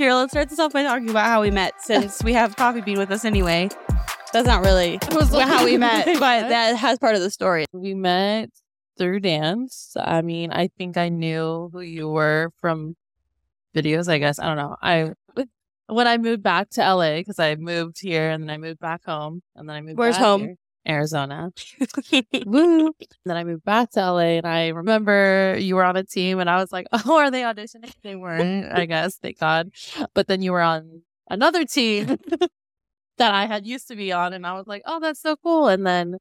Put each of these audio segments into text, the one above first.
Kira, let's start this off by talking about how we met since we have Coffee Bean with us anyway. That's not really how we met, but that has part of the story. We met through dance. I mean, I think I knew who you were from videos, I guess. I don't know. I when I moved back to LA because I moved here and then I moved back home and then I moved Where's back home? here, Arizona. Woo. Then I moved back to LA and I remember you were on a team and I was like, "Oh, are they auditioning?" They weren't, I guess. Thank God. But then you were on another team that I had used to be on and I was like, "Oh, that's so cool." And then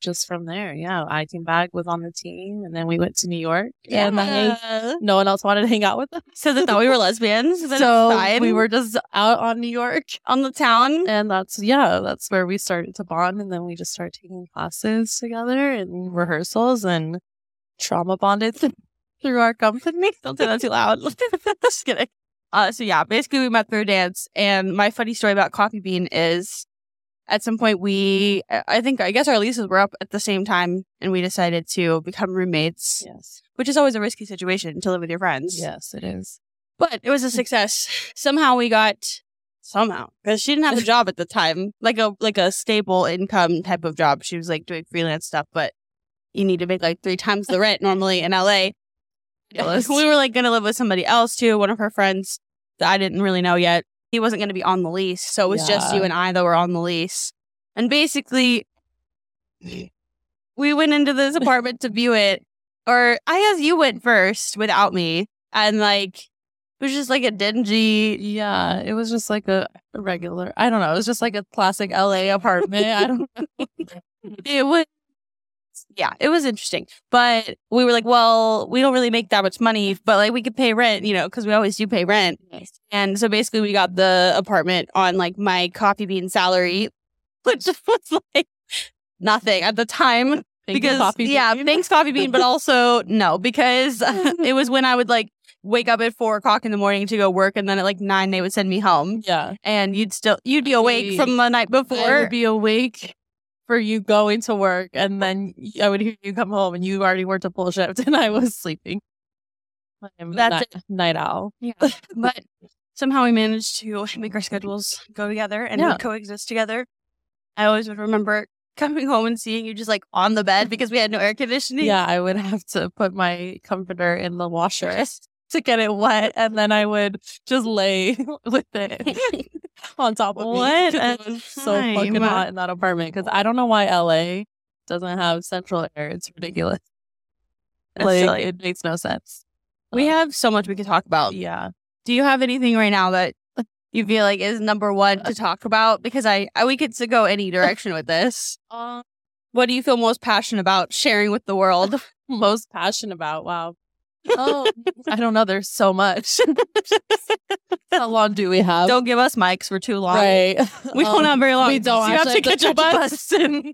just from there, yeah, I came back, was on the team, and then we went to New York. And I, no one else wanted to hang out with us. So they thought we were lesbians. So we were just out on New York. on the town. And that's, yeah, that's where we started to bond. And then we just started taking classes together and rehearsals and trauma bonded through our company. Don't say that too loud. Just kidding. Uh, so yeah, basically we met through dance, and my funny story about Coffee Bean is, at some point we, I think, I guess our leases were up at the same time, and we decided to become roommates, Yes. which is always a risky situation to live with your friends. Yes, it is. but it was a success. Somehow we got somehow because she didn't have a job at the time, like a like a stable income type of job. She was like doing freelance stuff, but you need to make like three times the rent normally in LA. We were like going to live with somebody else too. One of her friends that I didn't really know yet. He wasn't going to be on the lease, so it was just you and I that were on the lease. And basically, we went into this apartment to view it, or I guess you went first without me, and like it was just like a dingy. Yeah, it was just like a, a regular, I don't know, it was just like a classic LA apartment. I don't know. It was. Yeah, it was interesting. But we were like, well, we don't really make that much money, but like we could pay rent, you know, because we always do pay rent. And so basically, we got the apartment on like my coffee bean salary, which was like nothing at the time. Thank because Coffee yeah, Bean. thanks coffee bean, but also no, because it was when I would like wake up at four o'clock in the morning to go work, and then at like nine they would send me home, Yeah. and you'd still you'd be awake from the night I before. would be awake for you going to work, and then I would hear you come home, and you already worked a full shift, and I was sleeping. I'm That's night, night owl. Yeah. but somehow we managed to make our schedules go together and Yeah. coexist together. I always would remember coming home and seeing you just like on the bed because we had no air conditioning. Yeah, I would have to put my comforter in the washer to get it wet, and then I would just lay with it on top of me. What a It was so fucking hot in that apartment because I don't know why LA doesn't have central air. It's ridiculous. That's like silly. it makes no sense. We Um, have so much we could talk about. yeah. Do you have anything right now that you feel like is number one to talk about? Because I, I we could go any direction with this. Um, What do you feel most passionate about sharing with the world? most passionate about. Wow. Oh, I don't know. There's so much. How long do we have? Don't give us mics for too long. right. We don't Um, have very long. We don't. You have to catch a bus. in,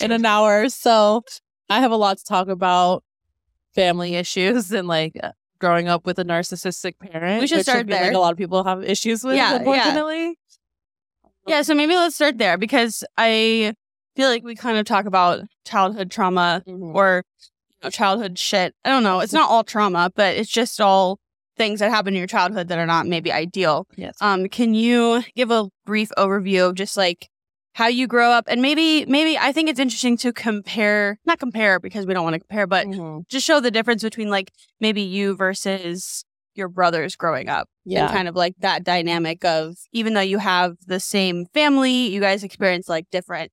in an hour. So I have a lot to talk about family issues and like uh, growing up with a narcissistic parent. We should start feel Like there. a lot of people have issues with. Yeah, yeah. unfortunately. Yeah, so maybe let's start there because I feel like we kind of talk about childhood trauma Mhm. or know, childhood shit. I don't know. It's not all trauma, but it's just all things that happen in your childhood that are not maybe ideal. Yes. Um, can you give a brief overview of just like how you grow up and maybe maybe I think it's interesting to compare not compare because we don't want to compare, but Mhm. just show the difference between like maybe you versus your brothers growing up Yeah. and kind of like that dynamic of even though you have the same family, you guys experience like different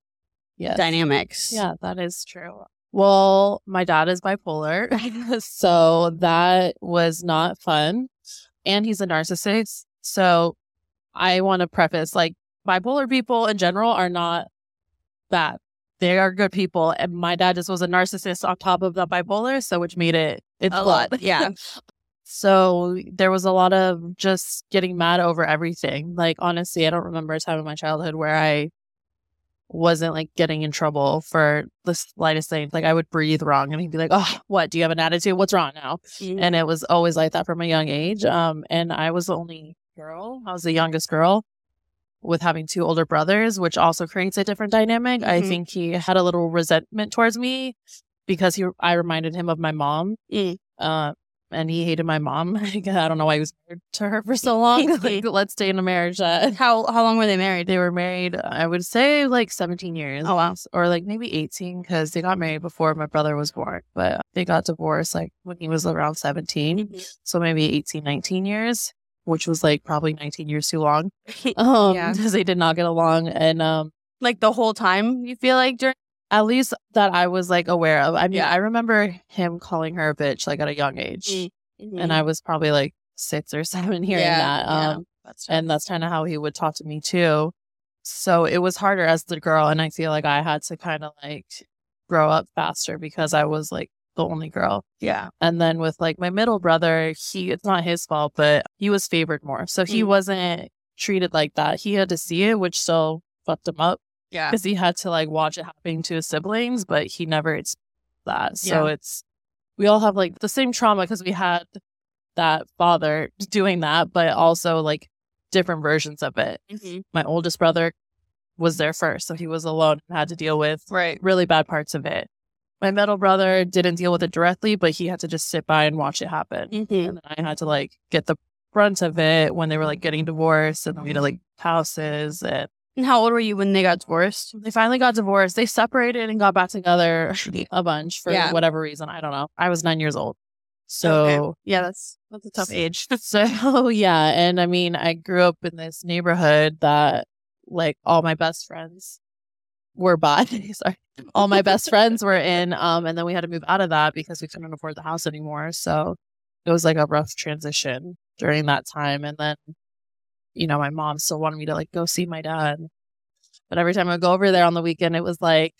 Yes. dynamics. Yeah, that is true. Well, my dad is bipolar, so that was not fun. And he's a narcissist. So I want to preface like bipolar people in general are not bad. They are good people. And my dad just was a narcissist on top of the bipolar, so which made it it's A lot, blood. yeah. so there was a lot of just getting mad over everything. Like honestly, I don't remember a time in my childhood where I wasn't like getting in trouble for the slightest thing. Like I would breathe wrong and he'd be like, Oh, what? Do you have an attitude? What's wrong now? And it was always like that from a young age. Um, and I was the only girl. I was the youngest girl with having two older brothers, which also creates a different dynamic. I Mhm. think he had a little resentment towards me because he I reminded him of my mom. Mm. Uh, and he hated my mom. I don't know why he was married to her for so long. like, let's stay in a marriage that How how long were they married? they were married. I would say like 17 years. Oh wow. or like maybe 18 because they got married before my brother was born, but they got divorced like when he was around 17. So maybe 18, 19 years, which was like probably 19 years too long. Um, Yeah. because they did not get along. And, um, like the whole time you feel like during at least that I was like aware of. I mean, Yeah. I remember him calling her a bitch like at a young age. And I was probably like six or seven hearing Yeah, that. yeah. Um, and that's kind of how he would talk to me too. So it was harder as the girl, and I feel like I had to kind of like grow up faster because I was like the only girl. yeah. And then with like my middle brother, he it's not his fault, but he was favored more, so he Mm. wasn't treated like that. He had to see it, which still fucked him up Yeah. because he had to like watch it happening to his siblings, but he never experienced that. So Yeah. it's we all have like the same trauma because we had that father doing that, but also like different versions of it. My oldest brother was there first, so he was alone and had to deal with Right. really bad parts of it. My middle brother didn't deal with it directly, but he had to just sit by and watch it happen. Mm-hmm. And then I had to like get the brunt of it when they were like getting divorced and we had to like houses and And how old were you when they got divorced? they finally got divorced. They separated and got back together a bunch for Yeah. whatever reason. I don't know. I was nine years old. So Okay. Yeah, that's that's a tough age. so yeah. And I mean, I grew up in this neighborhood that like all my best friends were by. Sorry. All my best friends were in. Um, and then we had to move out of that because we couldn't afford the house anymore. So it was like a rough transition during that time. And then, you know, my mom still wanted me to like go see my dad. But every time I would go over there on the weekend, it was like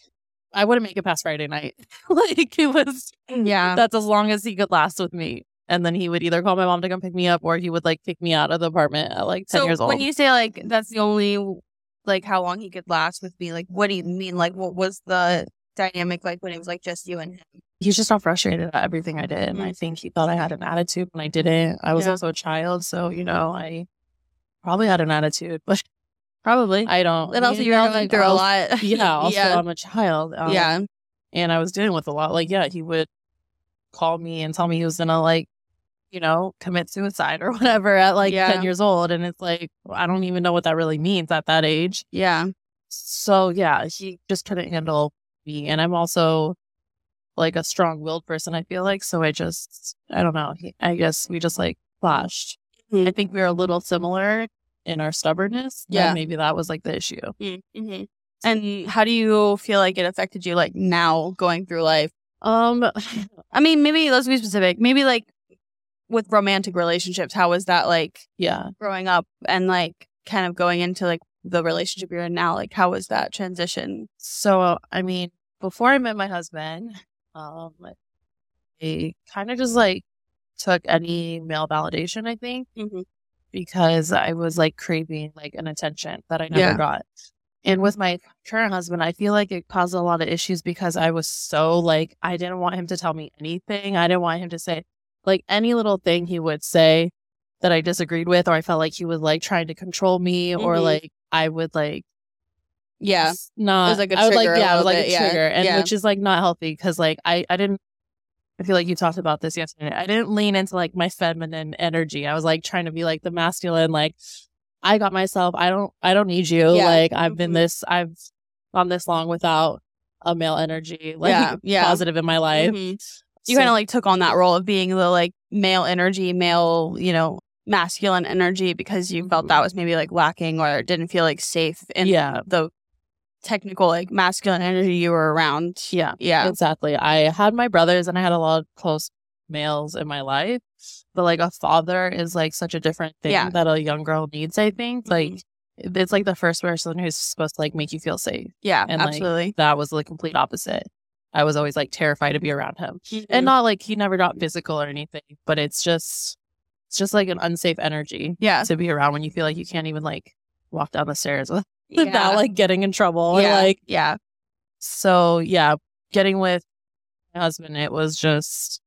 I wouldn't make it past Friday night. like it was yeah. that's as long as he could last with me. And then he would either call my mom to come pick me up or he would like kick me out of the apartment at like 10 so years old. when you say like that's the only like how long he could last with me, like what do you mean? Like what was the dynamic like when it was like just you and him? He's just all frustrated at everything I did. And I mm. think he thought I had an attitude when I didn't. I was Yeah. also a child. So, you know, I probably had an attitude, but Probably. I don't. and also you you're know, going through a lot. Yeah. Also, yeah. I'm a child. Um, yeah. And I was dealing with a lot. Like, yeah, he would call me and tell me he was going to like, you know, commit suicide or whatever at like Yeah. 10 years old. And it's like, I don't even know what that really means at that age. Yeah. So yeah, he just couldn't handle me. And I'm also like a strong willed person, I feel like. So I just, I don't know. He, I guess we just like clashed. Mhm. I think we were a little similar in our stubbornness. Yeah. Maybe that was like the issue. Mm-hmm. And how do you feel like it affected you like now going through life? Um, I mean, maybe let's be specific. Maybe like with romantic relationships, how was that like yeah. growing up and like kind of going into like the relationship you're in now? Like how was that transition? So, I mean, before I met my husband, um, I kind of just like took any male validation, I think. Mm-hmm. because I was like craving like an attention that I never Yeah. got. And with my current husband, I feel like it caused a lot of issues because I was so like, I didn't want him to tell me anything. I didn't want him to say like any little thing he would say that I disagreed with, or I felt like he was like trying to control me, or Mhm. like I would like Yeah. not. It was like a I would like trigger yeah, it was like bit, a yeah. trigger, and Yeah. which is like not healthy because like I I didn't. I feel like you talked about this yesterday. I didn't lean into like my feminine energy. I was like trying to be like the masculine, like I got myself. I don't. I don't need you. Yeah. Like I've been Mhm. this. I've gone this long without a male energy, like Yeah, yeah. positive in my life. Mhm. You So- kind of like took on that role of being the like male energy, male, you know, masculine energy because you felt that was maybe like lacking or didn't feel like safe in Yeah. the technical like masculine energy you were around. yeah, Yeah. exactly. I had my brothers, and I had a lot of close males in my life, but like a father is like such a different thing Yeah. that a young girl needs. I think Mhm. like it's like the first person who's supposed to like make you feel safe. Yeah, And, like, absolutely. That was the complete opposite. I was always like terrified to be around him. And not like he never got physical or anything, but it's just it's just like an unsafe energy yeah. to be around when you feel like you can't even like walk down the stairs yeah. without like getting in trouble or yeah. like yeah. so yeah, getting with my husband it was just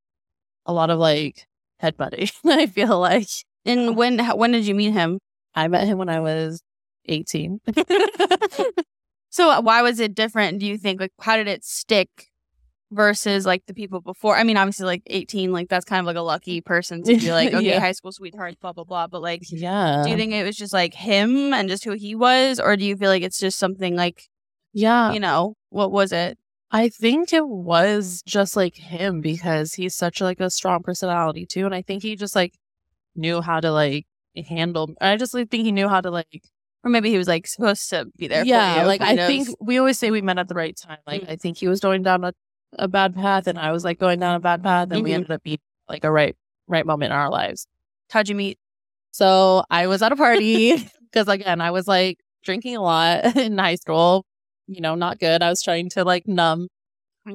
a lot of like headbutting. I feel like And when when did you meet him? I met him when I was 18. so why was it different? Do you think like how did it stick versus like the people before? I mean, obviously, like 18, like that's kind of like a lucky person to be like, okay, Yeah. high school sweetheart, blah, blah, blah. But like, Yeah. do you think it was just like him and just who he was? Or do you feel like it's just something like, yeah. you know, what was it? I think it was just like him because he's such like a strong personality too. And I think he just like knew how to like handle I just like think he knew how to like Or maybe he was like supposed to be there. yeah, for you, like I of. think we always say we met at the right time. Like Mm. I think he was going down a, a bad path and I was like going down a bad path and we Mhm. ended up being like a right right moment in our lives. how'd you meet? So I was at a party because again, I was like drinking a lot in high school, you know, not good. I was trying to like numb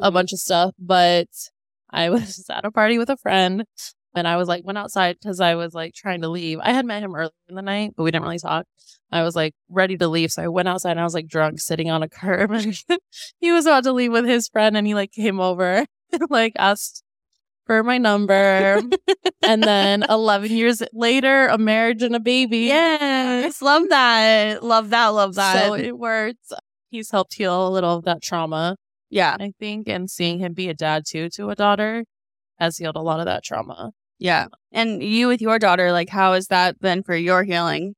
a bunch of stuff, but I was at a party with a friend and I was like, went outside because I was like trying to leave. I had met him earlier in the night, but we didn't really talk. I was like ready to leave. So I went outside and I was like drunk sitting on a curb and he was about to leave with his friend and he like came over and like asked for my number. and then 11 years later, a marriage and a baby. Yes, love that. Love that. Love that. So it worked. He's helped heal a little of that trauma. yeah, I think, and seeing him be a dad too to a daughter has healed a lot of that trauma. Yeah. And you with your daughter, like, how has that been for your healing?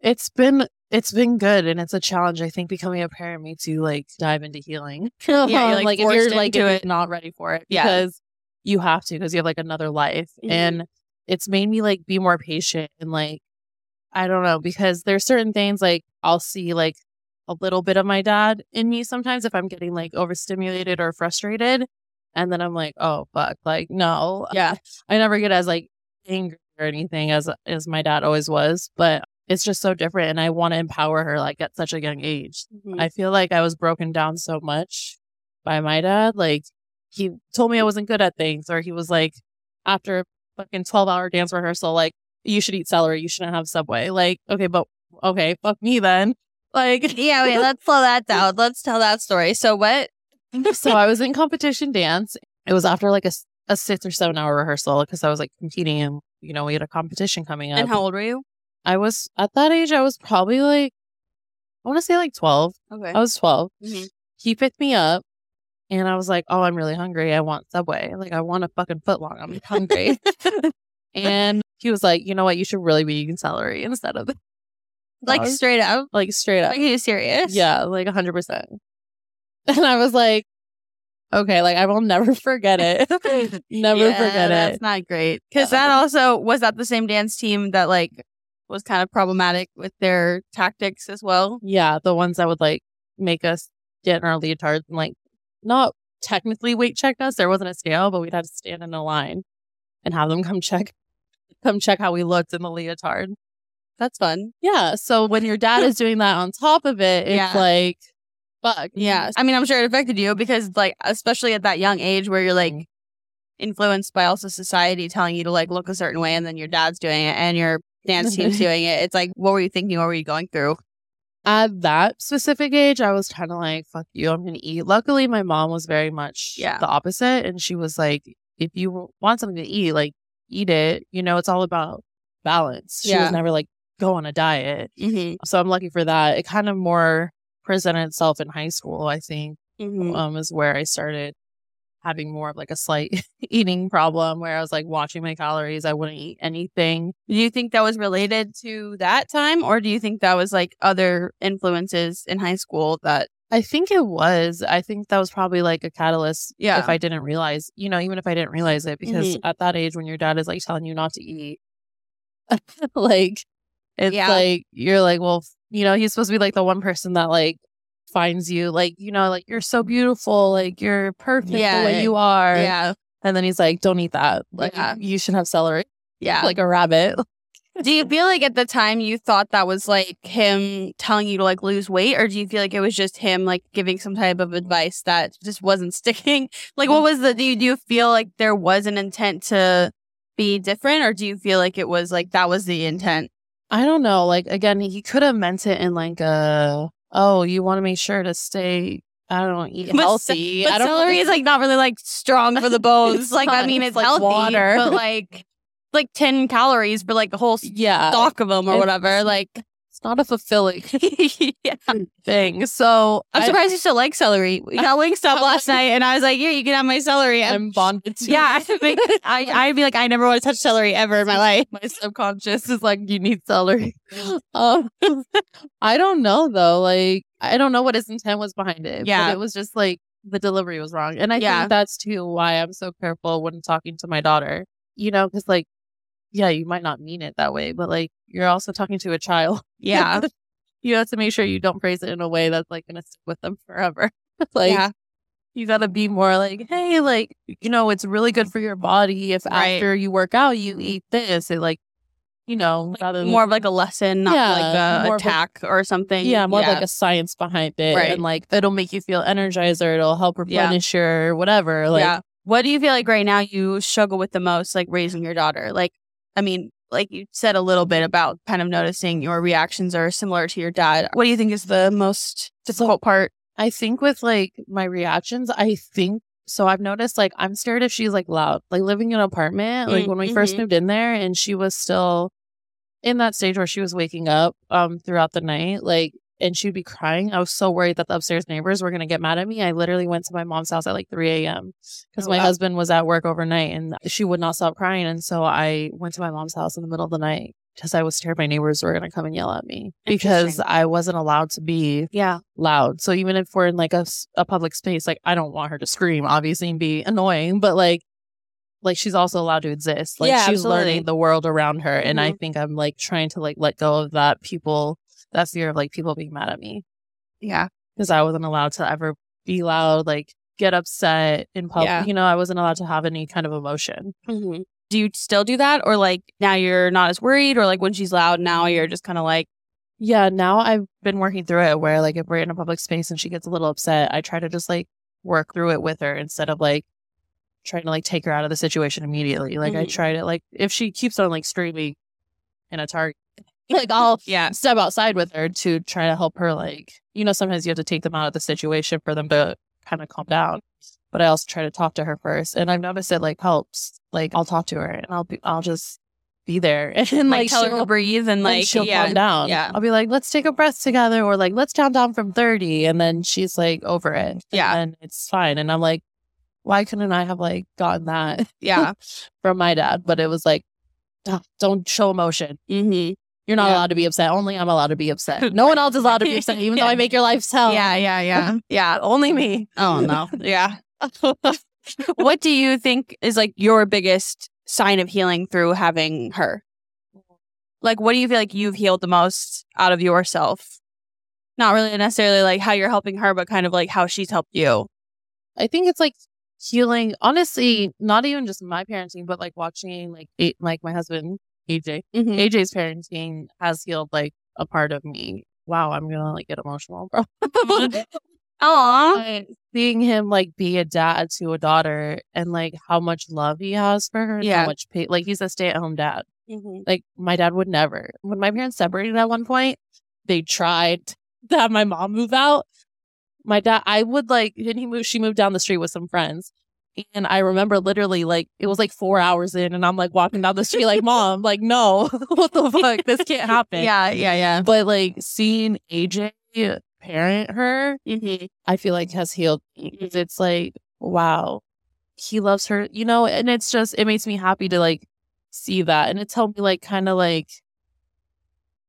It's been it's been good and it's a challenge. I think becoming a parent makes you like dive into healing. Yeah, you're, like, if you're like if you're not ready for it Yeah. because you have to because you have like another life Mhm. and it's made me like be more patient and like I don't know because there's certain things like I'll see like a little bit of my dad in me sometimes if I'm getting like overstimulated or frustrated and then I'm like oh fuck like no Yeah, I never get as like angry or anything as as my dad always was, but it's just so different and I want to empower her like at such a young age. Mm-hmm. I feel like I was broken down so much by my dad. Like he told me I wasn't good at things or he was like after a fucking 12 hour dance rehearsal like you should eat celery, you shouldn't have Subway. Like okay, but okay, fuck me then. Like yeah. Wait, let's slow that down. Let's tell that story. So what? So I was in competition dance. It was after like a, a six or seven hour rehearsal because I was like competing and you know we had a competition coming up. And how old were you? I was at that age. I was probably like I want to say like twelve. Okay. I was 12 Mhm. He picked me up, and I was like, "Oh, I'm really hungry. I want Subway. Like I want a fucking footlong. I'm hungry." and he was like, "You know what? You should really be eating celery instead of Like straight up. like straight up." Like, are you serious? Yeah, like 100%. And I was like, okay, like I will never forget it. never Yeah, forget That's it. That's not great. Because that also was that the same dance team that like was kind of problematic with their tactics as well. Yeah, the ones that would like make us get in our leotards and like not technically weight check us. There wasn't a scale, but we'd have to stand in a line and have them come check come check how we looked in the leotard. That's fun. Yeah. So when your dad is doing that on top of it, it's Yeah. like fuck. Yeah. I mean, I'm sure it affected you because, like, especially at that young age where you're like influenced by also society telling you to like look a certain way and then your dad's doing it and your dance team's doing it. It's like, what were you thinking? What were you going through? At that specific age, I was kind of like, fuck you, I'm going to eat. Luckily, my mom was very much Yeah. the opposite. And she was like, if you want something to eat, like, eat it. You know, it's all about balance. She Yeah. was never like, go on a diet. Mm-hmm. So I'm lucky for that. It kind of more presented itself in high school, I think, Mm-hmm. um, is where I started having more of like a slight eating problem where I was like watching my calories. I wouldn't eat anything. Do you think that was related to that time, or do you think that was like other influences in high school that? I think it was. I think that was probably like a catalyst. Yeah. If I didn't realize, you know, even if I didn't realize it, because Mhm. at that age when your dad is like telling you not to eat, like it's Yeah. like you're like, well, you know, he's supposed to be like the one person that like finds you, like you know, like you're so beautiful, like you're perfect Yeah, the way you are. Yeah, And then he's like, don't eat that. Like Yeah. you should have celery, yeah. like a rabbit. do you feel like at the time you thought that was like him telling you to like lose weight, or do you feel like it was just him like giving some type of advice that just wasn't sticking? Like, what was the? Do you do you feel like there was an intent to be different, or do you feel like it was like that was the intent? I don't know. Like again, he could have meant it in like a oh, you want to make sure to stay. I don't know, eat But healthy. But I don't celery is like not really like strong for the bones. Like I mean, It's like healthy, water. but like like ten calories for like the whole yeah. stalk of them or It's- whatever. Like it's not a fulfilling yeah. thing. So I'm I- surprised you still like celery. We got Wingstop last night, and I was like, "Yeah, you can have my celery." And I'm bonded to. yeah, it. I, I I'd be like, "I never want to touch celery ever in my life." my subconscious is like, you need celery. um, I don't know though. Like, I don't know what his intent was behind it. Yeah. but it was just like the delivery was wrong, and I Yeah. think that's too why I'm so careful when talking to my daughter. You know, because like, yeah, you might not mean it that way, but like, you're also talking to a child. Yeah, you have to make sure you don't phrase it in a way that's like gonna stick with them forever. like, yeah, you gotta be more like, hey, like, you know, it's really good for your body if Right. after you work out you eat this. It like, you know, rather than more of like a lesson, not Yeah, like a of a- attack or something. yeah, more of like a science behind it. Right. And like it'll make you feel energized or it'll help Yeah. replenish your whatever. Like yeah. What do you feel like right now you struggle with the most, like raising your daughter? Like, I mean, like you said a little bit about kind of noticing your reactions are similar to your dad. What do you think is the most difficult part? I think with like my reactions, I think so I've noticed like I'm scared if she's like loud. Like living in an apartment, like Mm, when we first mhm. moved in there and she was still in that stage where she was waking up um throughout the night, like and she'd be crying. I was so worried that the upstairs neighbors were gonna get mad at me. I literally went to my mom's house at like 3 a.m. because Oh, my wow. husband was at work overnight and she would not stop crying. And so I went to my mom's house in the middle of the night because I was scared my neighbors were gonna come and yell at me because I wasn't allowed to be Yeah. loud. So even if we're in like a, a public space, like I don't want her to scream, obviously, and be annoying, but like, like she's also allowed to exist. Like Yeah, she's absolutely. learning the world around her. And I Mhm. think I'm like trying to like let go of that people, that fear of like people being mad at me Yeah. because I wasn't allowed to ever be loud, like get upset in public. Yeah. You know, I wasn't allowed to have any kind of emotion. Mm-hmm. Do you still do that? Or like now you're not as worried? Or like when she's loud, now you're just kind of like, Yeah, now I've been working through it where like if we're in a public space and she gets a little upset, I try to just like work through it with her instead of like trying to like take her out of the situation immediately. Like I Mhm. try to like if she keeps on like screaming in a target, like I'll yeah. step outside with her to try to help her like you know sometimes you have to take them out of the situation for them to kind of calm down. But I also try to talk to her first, and I've noticed it like helps. Like I'll talk to her and I'll be I'll just be there and Like, like, tell her to breathe and and like, she'll yeah. calm down. yeah. I'll be like, let's take a breath together, or like, let's count down from 30. And then she's like over it. Yeah. And it's fine. And I'm like, why couldn't I have like gotten that Yeah. from my dad? But it was like, "Ah, don't show emotion. mm-hmm. You're not Yeah. allowed to be upset. Only I'm allowed to be upset. No one else is allowed to be upset, even though I make your life hell. Yeah. Yeah. Yeah. Yeah. Only me. Oh, no. yeah. what do you think is like your biggest sign of healing through having her? Like, what do you feel like you've healed the most out of yourself? Not really necessarily like how you're helping her, but kind of like how she's helped you. I think it's like healing. Honestly, not even just my parenting, but like watching like a- like my husband AJ. Mm-hmm. AJ's parenting has healed like a part of me. Wow, I'm gonna like get emotional, bro. Aw. But seeing him like be a dad to a daughter and like how much love he has for her, Yeah. how much pa- like he's a stay at home dad. Mhm. Like my dad would never. When my parents separated at one point, they tried to have my mom move out. My dad, I would like, and he moved. She moved down the street with some friends, and I remember literally like it was like four hours in, and I'm like walking down the street like, "Mom, like no, what the fuck? This can't happen." Yeah. Yeah. Yeah. But like seeing AJ parent her, Mm-hmm. I feel like has healed me 'Cause it's like, wow, he loves her, you know, and it's just, it makes me happy to like see that. And it's helped me like kind of like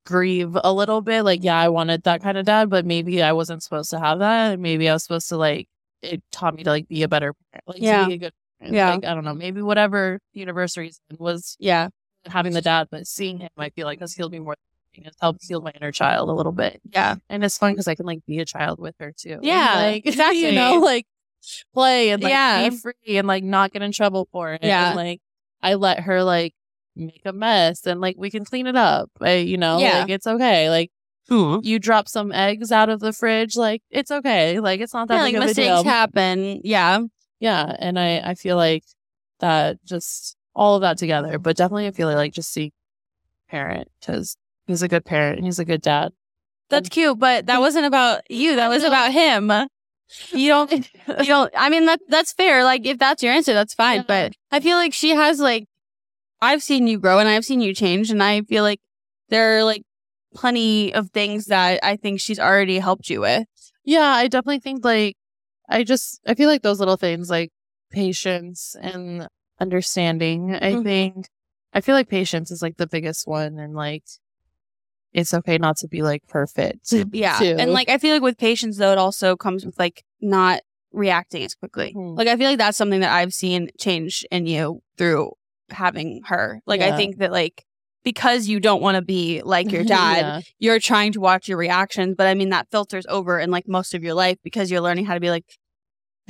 grieve a little bit. Like, yeah, I wanted that kind of dad, but maybe I wasn't supposed to have that. Maybe I was supposed to like, it taught me to like be a better parent, like Yeah. to be a good parent. Yeah. Like, I don't know, maybe whatever the universe reason was Yeah. having the dad, but seeing him, I feel like has healed me more. It's helped heal my inner child a little bit. Yeah. And it's fun because I can like be a child with her too. And, Yeah, like, exactly. You know, like play and like Yeah. be free and like not get in trouble for it. Yeah. And, like I let her like make a mess and like we can clean it up. I, you know, Yeah. like it's okay. Like you drop some eggs out of the fridge, like it's okay. Like it's not that Yeah, big like of a mistakes deal. happen. Yeah. yeah. And I I feel like that just all of that together, but definitely I feel like just see parent because he's a good parent and he's a good dad. That's cute, but that wasn't about you. That was about him. You don't you don't I mean that that's fair. Like if that's your answer, that's fine. Yeah. But I feel like she has like I've seen you grow and I've seen you change and I feel like there are like plenty of things that I think she's already helped you with. Yeah, I definitely think like I just I feel like those little things like patience and understanding. I Mhm. think I feel like patience is like the biggest one and like it's okay not to be like perfect. Yeah. too. And like I feel like with patience though, it also comes with like not reacting as quickly. Hmm. Like I feel like that's something that I've seen change in you through having her. Like I think that like because you don't want to be like your dad, Yeah. you're trying to watch your reactions, but I mean that filters over in like most of your life because you're learning how to be like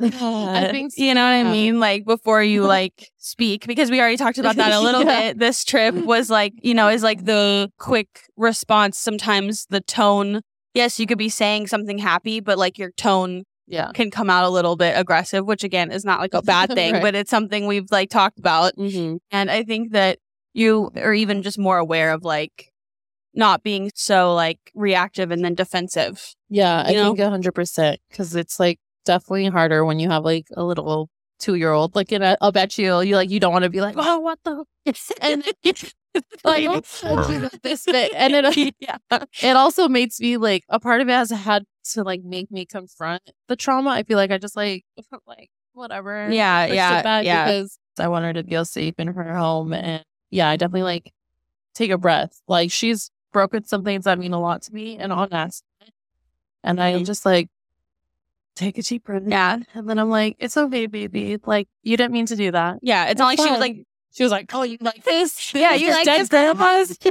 I think so. you know what I mean? Like before you like speak, because we already talked about that a little Yeah. bit. This trip was like, you know, is like the quick response. Sometimes the tone, yes, you could be saying something happy, but like your tone Yeah. can come out a little bit aggressive, which again is not like a bad thing, Right. but it's something we've like talked about. Mm-hmm. And I think that you are even just more aware of like not being so like reactive and then defensive. Yeah, I know? think a hundred percent because it's like definitely harder when you have like a little two year old. I, I'll bet you, you like you don't want to be like, oh, what the, and like this bit, and it yeah. it also makes me like a part of it has had to like make me confront the trauma. I feel like I just like like whatever, Yeah, yeah, yeah. because I want her to feel safe in her home, and yeah, I definitely like take a breath. Like she's broken some things that mean a lot to me, and on that, and I Mhm. just like take a deep breath, Yeah. and then I'm like, it's okay, baby. Like you didn't mean to do that. Yeah. It's not like It's she was like, She was like, oh, you like this? Yeah, you like dead this? grandmas?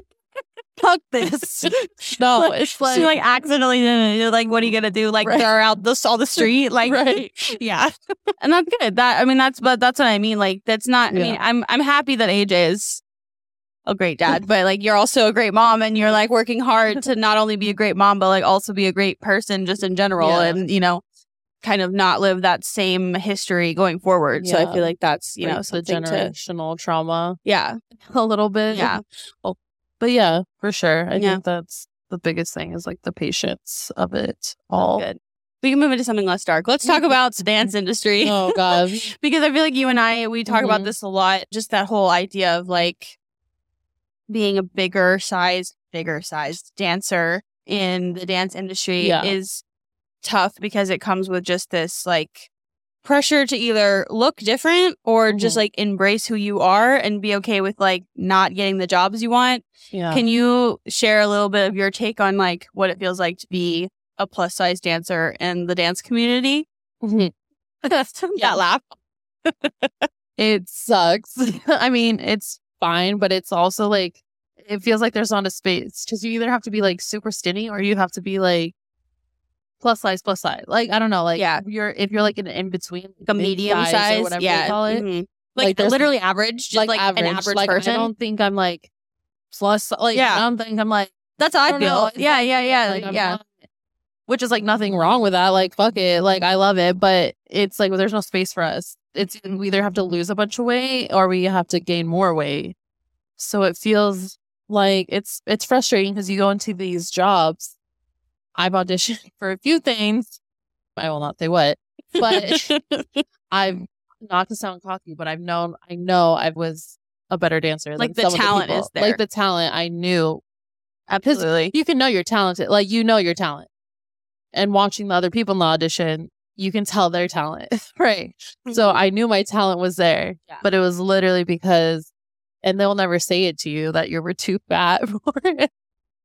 Fuck this. no, it's like, she like accidentally did it. Like, what are you gonna do? Like, Right. throw out the all the street? Like, right. yeah. and that's good. That I mean, that's but that's what I mean. Like, that's not. I mean, I'm I'm happy that AJ is a great dad, but like, you're also a great mom, and you're like working hard to not only be a great mom, but like also be a great person just in general, Yeah. and you know. Kind of not live that same history going forward. So I feel like that's you know the something to generational trauma yeah a little bit. yeah But yeah, for sure. I Yeah. think that's the biggest thing is like the patience of it all. good. We can move into something less dark. Let's talk about the dance industry. Oh god. because I feel like you and I we talk about Mhm. this a lot. Just that whole idea of like being a bigger sized, bigger sized dancer in the dance industry Yeah. is tough because it comes with just this like pressure to either look different or just Mhm. like embrace who you are and be okay with like not getting the jobs you want. Yeah. Can you share a little bit of your take on like what it feels like to be a plus size dancer in the dance community? Mhm. that laugh. It sucks. I mean, it's fine, but it's also like it feels like there's not a space because you either have to be like super skinny or you have to be like plus size, plus size. Like I don't know, like Yeah. you're if you're like an in between, like a medium size, or whatever yeah, they call it, mhm. Like, like, literally average, just like, an average like, person. I don't think I'm like plus. Like Yeah. I don't think I'm like That's how I, don't feel. know. Yeah, yeah, yeah, like, yeah. not- which is like nothing wrong with that. Like fuck it, like I love it, but it's like well, there's no space for us. It's we either have to lose a bunch of weight or we have to gain more weight. So it feels like it's it's frustrating because you go into these jobs. I've auditioned for a few things. I will not say what, but I've not to sound cocky, but I've known I know I was a better dancer. Like, the talent people. is there. Like the talent, I knew Absolutely. you can know you're talented. Like you know your talent. And watching the other people in the audition, you can tell their talent. right. So I knew my talent was there. Yeah. But it was literally because and they'll never say it to you that you were too fat for it.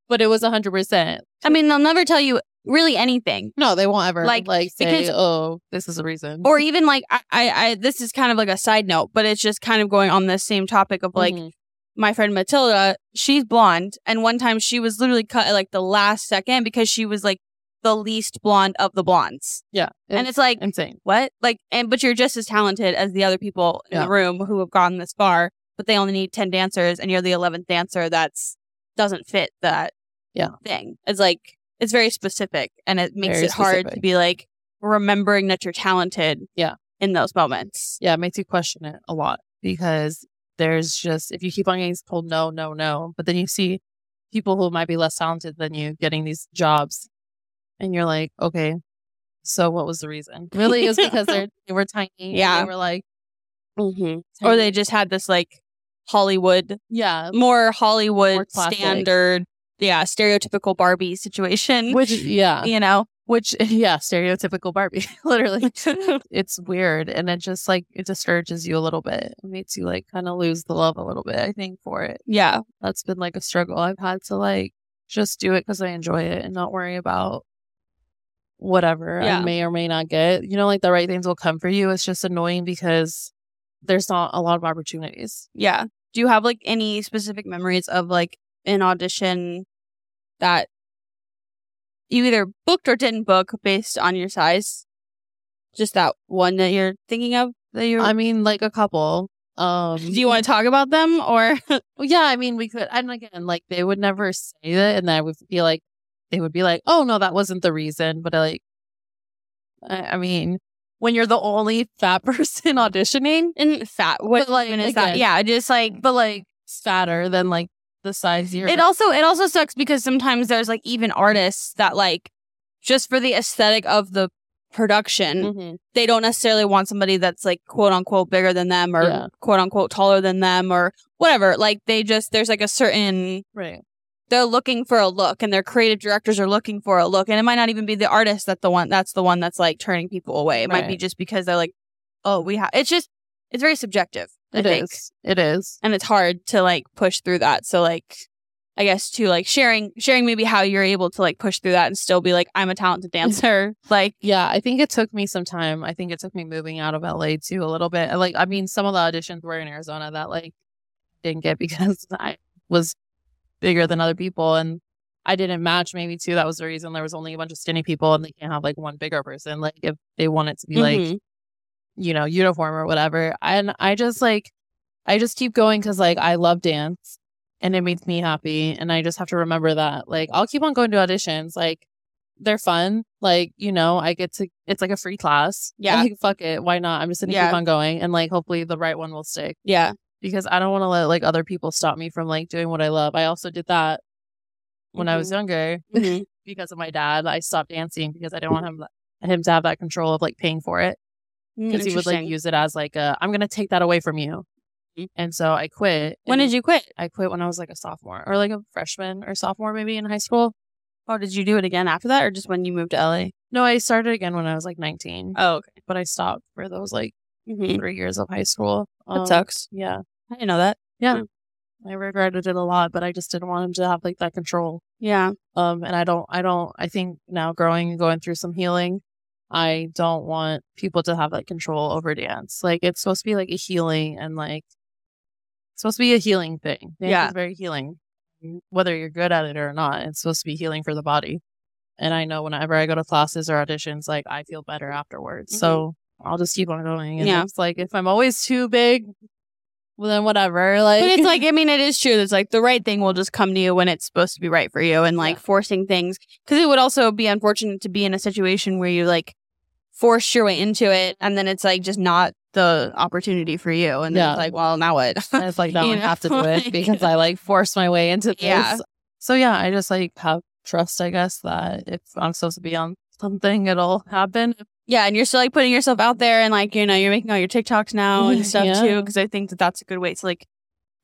But it was hundred percent. I mean, they'll never tell you really anything. No, they won't ever Like, like, say, because- Oh, this is the reason. Or even like I, I, I, this is kind of like a side note, but it's just kind of going on this same topic of like Mhm. my friend Matilda, she's blonde, and one time she was literally cut at like the last second because she was like the least blonde of the blondes, yeah. and it's like insane. what? Like, and but you're just as talented as the other people in Yeah. the room who have gone this far, but they only need ten dancers, and you're the eleventh dancer that's doesn't fit that Yeah. thing. It's like it's very specific, and it makes Very it hard to be like remembering that you're talented. Yeah. in those moments. Yeah, it makes you question it a lot because there's just if you keep on getting told no, no, no, but then you see people who might be less talented than you getting these jobs, and you're like, okay, so what was the reason? Really, is because they're they were tiny. Yeah. they were like, Mm-hmm. Or they just had this like Hollywood, yeah, more Hollywood More standard yeah, stereotypical Barbie situation. Which yeah, you know, which yeah, stereotypical Barbie, literally. it's weird, and it just like it discourages you a little bit. It makes you like kind of lose the love a little bit. I think for it. yeah, That's been like a struggle. I've had to like just do it because I enjoy it and not worry about whatever Yeah. I may or may not get. You know, like the right things will come for you. It's just annoying because there's not a lot of opportunities. yeah. Do you have like any specific memories of like an audition that you either booked or didn't book based on your size? Just that one that you're thinking of that you I mean, like a couple. Um, Do you want to talk about them or Well, yeah, I mean, we could. And again, like they would never say that, and I would be like, they would be like, "Oh no, that wasn't the reason." But like, I, I mean, when you're the only fat person auditioning, and fat? What But, like, is that? Yeah, just like but like fatter than like the size you're. it also it also sucks because sometimes there's like even artists that like just for the aesthetic of the production Mhm. they don't necessarily want somebody that's like quote unquote bigger than them or Yeah. quote unquote taller than them or whatever like they just there's like a certain right. They're looking for a look and their creative directors are looking for a look and it might not even be the artist that the one that's the one that's like turning people away it might be just because they're like oh we have it's just it's very subjective I It think is. It is. and it's hard to like push through that so like i guess to like sharing sharing maybe how you're able to like push through that and still be like i'm a talented dancer like Yeah, I think it took me some time. I think it took me moving out of LA too a little bit. Like, I mean, some of the auditions were in Arizona that like didn't get because I was bigger than other people and I didn't match maybe too. That was the reason there was only a bunch of skinny people and they can't have like one bigger person. Like if they want it to be like, mhm. you know, uniform or whatever. And I just like I just keep going because like I love dance and it makes me happy. And I just have to remember that. Like I'll keep on going to auditions. Like they're fun. Like, you know, I get to it's like a free class. Yeah. Like fuck it. Why not? I'm just gonna Yeah. keep on going and like hopefully the right one will stick. yeah Because I don't want to let like other people stop me from like doing what I love. I also did that when I was younger Mhm. because of my dad. I stopped dancing because I didn't want him him to have that control of like paying for it because he would like use it as like a I'm gonna take that away from you. Mhm. And so I quit. when did you quit I quit when I was like a sophomore or like a freshman or sophomore maybe in high school. oh did you do it again after that or just when you moved to la No, I started again when I was like 19, oh okay but I stopped for those like Mhm. three years of high school. that Um, sucks Yeah, i didn't know that Yeah. I regretted it a lot, but I just didn't want him to have like that control. yeah Um, and I don't, I don't, I think now growing and going through some healing, I don't want people to have like control over dance. Like it's supposed to be like a healing and like it's supposed to be a healing thing. Dance Yeah. is very healing, whether you're good at it or not. It's supposed to be healing for the body. And I know whenever I go to classes or auditions, like I feel better afterwards. So I'll just keep on going. And Yeah. it's like if I'm always too big, well then whatever. Like, but it's like i mean it is true it's like the right thing will just come to you when it's supposed to be right for you and like Yeah. forcing things because it would also be unfortunate to be in a situation where you like force your way into it and then it's like just not the opportunity for you and then Yeah. it's like well now what And it's like now You I have to do it because I like forced my way into this. Yeah. So yeah, I just like have trust, I guess, that if I'm supposed to be on something, it'll happen. Yeah, and you're still like putting yourself out there, and like you know, you're making all your TikToks now and stuff Yeah. too. Because I think that that's a good way to like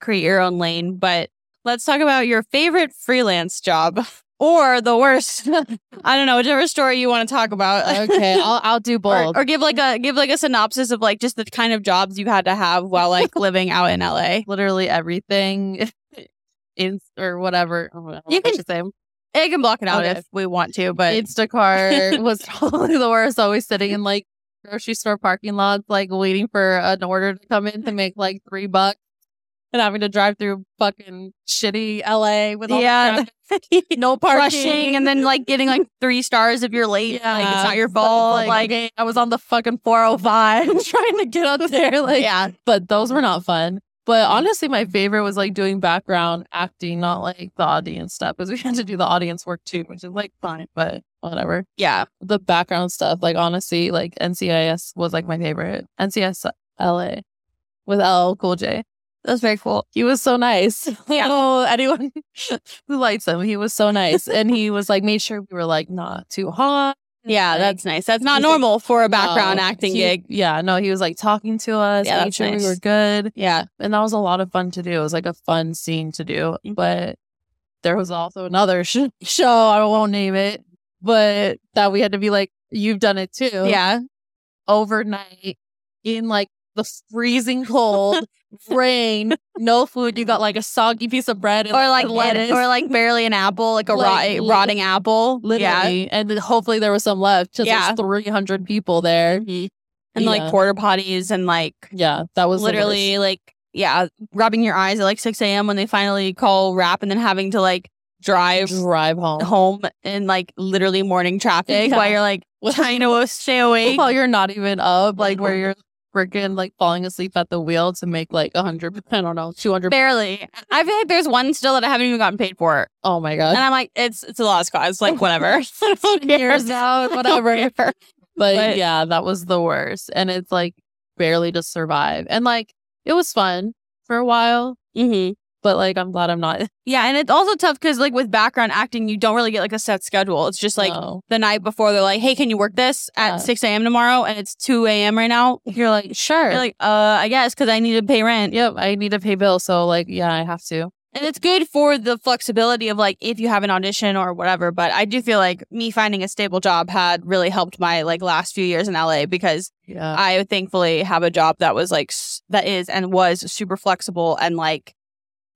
create your own lane. But let's talk about your favorite freelance job or the worst. I don't know, whichever story you want to talk about. Okay, I'll I'll do both. or give like a give like a synopsis of like just the kind of jobs you had to have while like living out in LA. Literally everything in or whatever. I don't know You can- say. I can block it out Okay. if we want to, but Instacart was probably the worst. Always sitting in like grocery store parking lots, like waiting for an order to come in to make like three bucks. And having to drive through fucking shitty LA with all yeah, no parking. rushing and then like getting like three stars if you're late. Yeah. Like it's not your fault. Like, okay, I was on the fucking 405 trying to get up there. Like, yeah, but those were not fun. But honestly, my favorite was like doing background acting, not like the audience stuff, because we had to do the audience work too, which is like fine, but whatever. yeah. The background stuff, like honestly, like NCIS was like my favorite. NCIS LA with LL Cool J. That was very cool. He was so nice. Yeah. Oh, anyone who likes him, he was so nice, and he was like made sure we were like not too hot. Yeah, Like, that's nice. That's not he's like, normal for a background no, acting he- gig. Yeah, no, he was like talking to us, Yeah, that's sure nice. we were good, Yeah. and that was a lot of fun to do. It was like a fun scene to do, Mhm. but there was also another sh- show, I won't name it, but that we had to be like, you've done it too. Yeah. Overnight in like the freezing cold, rain, no food. You got like a soggy piece of bread and Or like lettuce. or like barely an apple, like a Like, rot- rotting apple. Yeah. literally. And hopefully there was some left because Yeah. there's 300 people there. Mhm. And like Yeah. porta potties and like Yeah, that was literally like yeah, rubbing your eyes at like six AM when they finally call wrap and then having to like drive drive home. home in like literally morning traffic Yeah. while you're like trying to stay awake. While you're not even up, like where you're freaking like falling asleep at the wheel to make like a hundred, I don't know, 200. Barely. I feel like there's one still that I haven't even gotten paid for. Oh my God. And I'm like, it's it's a lost cause. Like whatever. Years now, whatever. But, But- yeah, that was the worst. And it's like barely to survive. And like it was fun for a while, hmm but like I'm glad I'm not. Yeah, and it's also tough because like with background acting, you don't really get like a set schedule. It's just like No. the night before they're like, "Hey, can you work this at Yeah. 6 a.m. tomorrow?" And it's 2 a.m. right now. you're like, sure. You're like, "Uh, I guess because I need to pay rent." yep, I need to pay bills. So like, yeah, I have to. And it's good for the flexibility of like if you have an audition or whatever. But I do feel like me finding a stable job had really helped my like last few years in LA because Yeah. I thankfully have a job that was like that is and was super flexible and like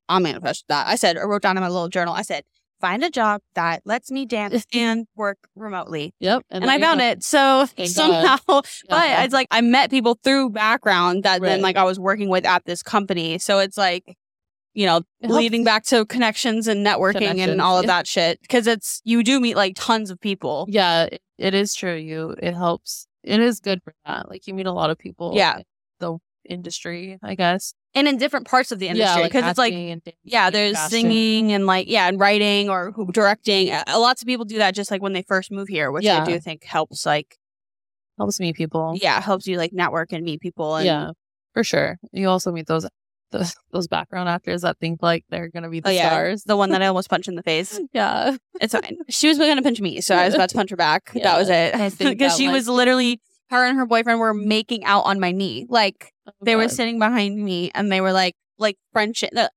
I'll manifest that. I said I wrote down in my little journal. I said find a job that lets me dance and work remotely, yep. and, I found it. So Thank somehow, but Yeah. it's like I met people through background that then like I was working with at this company. So it's like you know It helps. leading back to connections and networking Connections, and all of yeah. that shit because it's you do meet like tons of people. Yeah, it, it is true. You, it helps. It is good for that. Like you meet a lot of people. Yeah. Industry, I guess. And in different parts of the industry yeah, because it's like yeah, there's fashion. singing and like yeah, and writing or directing. Lots of people do that just like when they first move here, which I do think helps. Like helps meet people. yeah, helps you like network and meet people. And, yeah, for sure. You also meet those those, those background actors that think like they're gonna be the Oh yeah, stars. the one that I almost punched in the face. Yeah, It's fine. She was going to punch me, so I was about to punch her back. that was it. Because she like- was literally her and her boyfriend were making out on my knee. Like they were sitting behind me and they were like like French uh,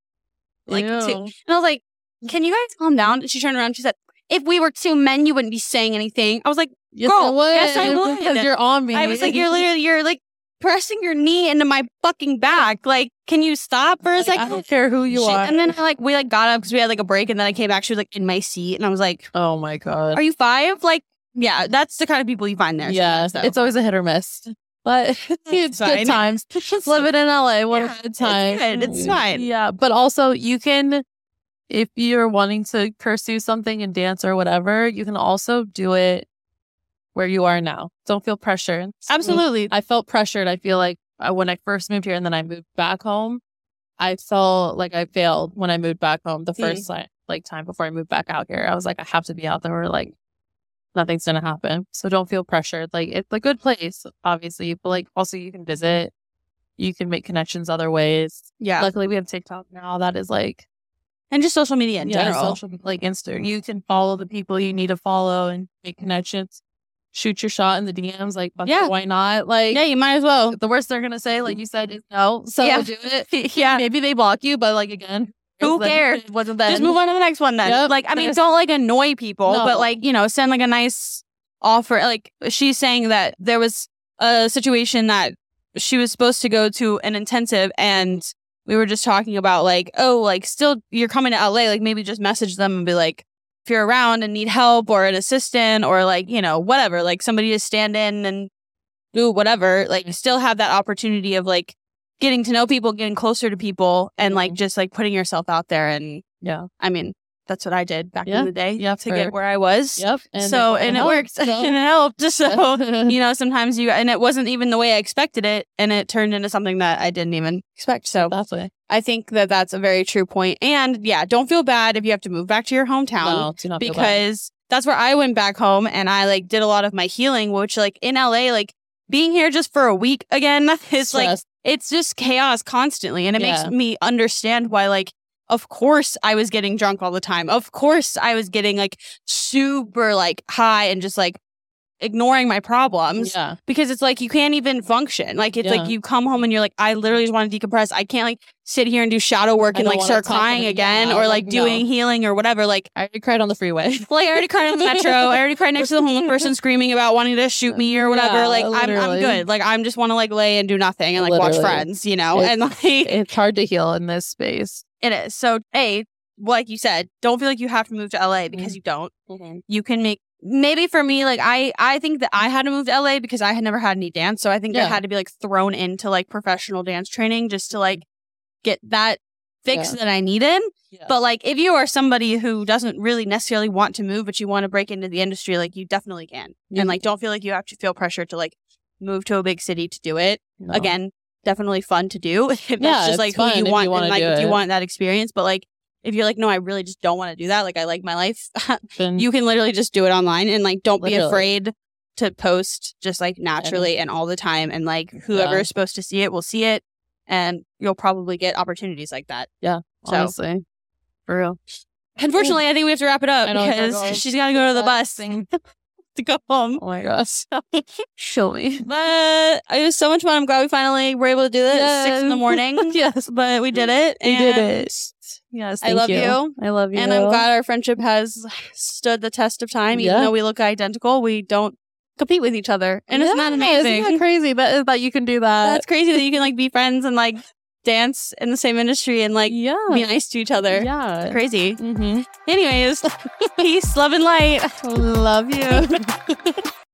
like two. And I was like, "Can you guys calm down?" And she turned around. She said, "If we were two men, you wouldn't be saying anything." I was like, Yes, Girl, I would. yes, I would. Because you're on me. "I was like, you're literally you're like pressing your knee into my fucking back. Like, can you stop for a Like, I don't care who you She- are. And then I like we like got up because we had like a break, and then I came back. She was like in my seat, and I was like, oh my god. "Are you five? Like, yeah, that's the kind of people you find there. yeah, though. it's always a hit or miss. But it's fine. good times. Living in LA, what Yeah, a good it's time. good. It's fine. Yeah, but also you can, if you're wanting to pursue something in dance or whatever, you can also do it where you are now. Don't feel pressured. absolutely. I felt pressured. I feel like uh, when I first moved here and then I moved back home, I felt like I failed when I moved back home the Mm. first like, like time before I moved back out here. I was like, I have to be out there like nothing's gonna happen. So don't feel pressured. Like it's a good place, obviously, but like also you can visit, you can make connections other ways. Yeah, Luckily, we have TikTok now. That is like and just social media in yeah, general. social like Insta. You can follow the people you need to follow and make connections. Shoot your shot in the DMs. Like, Yeah. why not? Like, yeah, you might as well. the worst they're gonna say, like you said, is no. So Yeah. do it. yeah, Maybe they block you, but like again, Who then cares? Wasn't that. just move on to the next one then. Yep. Like, I mean, don't like annoy people, No. but like you know, send like a nice offer. Like she's saying that there was a situation that she was supposed to go to an intensive and we were just talking about like oh like still you're coming to LA like maybe just message them and be like if you're around and need help or an assistant or like you know whatever like somebody to stand in and do whatever like you still have that opportunity of like getting to know people getting closer to people and like Mhm. just like putting yourself out there and Yeah. I mean that's what I did back Yeah. in the day Yeah, to for- get where I was Yep. so and it worked so- and it helped so you know sometimes you and it wasn't even the way I expected it and it turned into something that I didn't even expect so That's it. I think that that's a very true point. and yeah don't feel bad if you have to move back to your hometown No, do not feel bad. because that's where I went back home and I like did a lot of my healing which like in LA like being here just for a week again is like Stress. it's just chaos constantly and it Yeah. makes me understand why like of course I was getting drunk all the time. Of course I was getting like super like high and just like ignoring my problems Yeah. because it's like you can't even function. Like it's Yeah. like you come home and you're like, I literally just want to decompress. I can't like sit here and do shadow work and like start crying again or like, like doing no. healing or whatever. Like I already cried on the freeway. well, I already cried on the metro. I already cried next to the homeless person screaming about wanting to shoot me or whatever. Yeah, like I'm, I'm good. Like I'm just want to like lay and do nothing and like watch Friends, you know. It- and like it's hard to heal in this space. it is. So a like you said, don't feel like you have to move to LA because mm-hmm. you don't. Mm-hmm. You can make maybe for me like I I think that I had to move to LA because I had never had any dance. So I think I Yeah. had to be like thrown into like professional dance training just to like get that fix Yeah. that I needed. Yeah. But like if you are somebody who doesn't really necessarily want to move but you want to break into the industry, like you definitely can. You And like don't feel like you have to feel pressure to like move to a big city to do it. No. Again, definitely fun to do if that's Yeah, just it's like fun who you you want wanna and like if you want that experience. But like if you're like, no, I really just don't want to do that. Like I like my life. Then- you can literally just do it online and like don't be afraid to post just like naturally and all the time and like whoever Yeah. is supposed to see it will see it and you'll probably get opportunities like that. Yeah. So- honestly, for real. Unfortunately, I think we have to wrap it up I know, I gotta because she's got to go to the bus to go home. Oh my gosh. Show me. But it was so much fun. I'm glad we finally were able to do this at six in the morning. yes, But we did it. we did it. Yes, I love you. I love you. And I'm glad our friendship has stood the test of time. Even Yeah. though we look identical, we don't compete with each other. And isn't that amazing? Isn't that crazy that that you can do that? That's crazy that you can like be friends and like dance in the same industry and like yeah. be nice to each other. Yeah. Crazy. Mm-hmm. Anyways, peace, love, and light. Love you.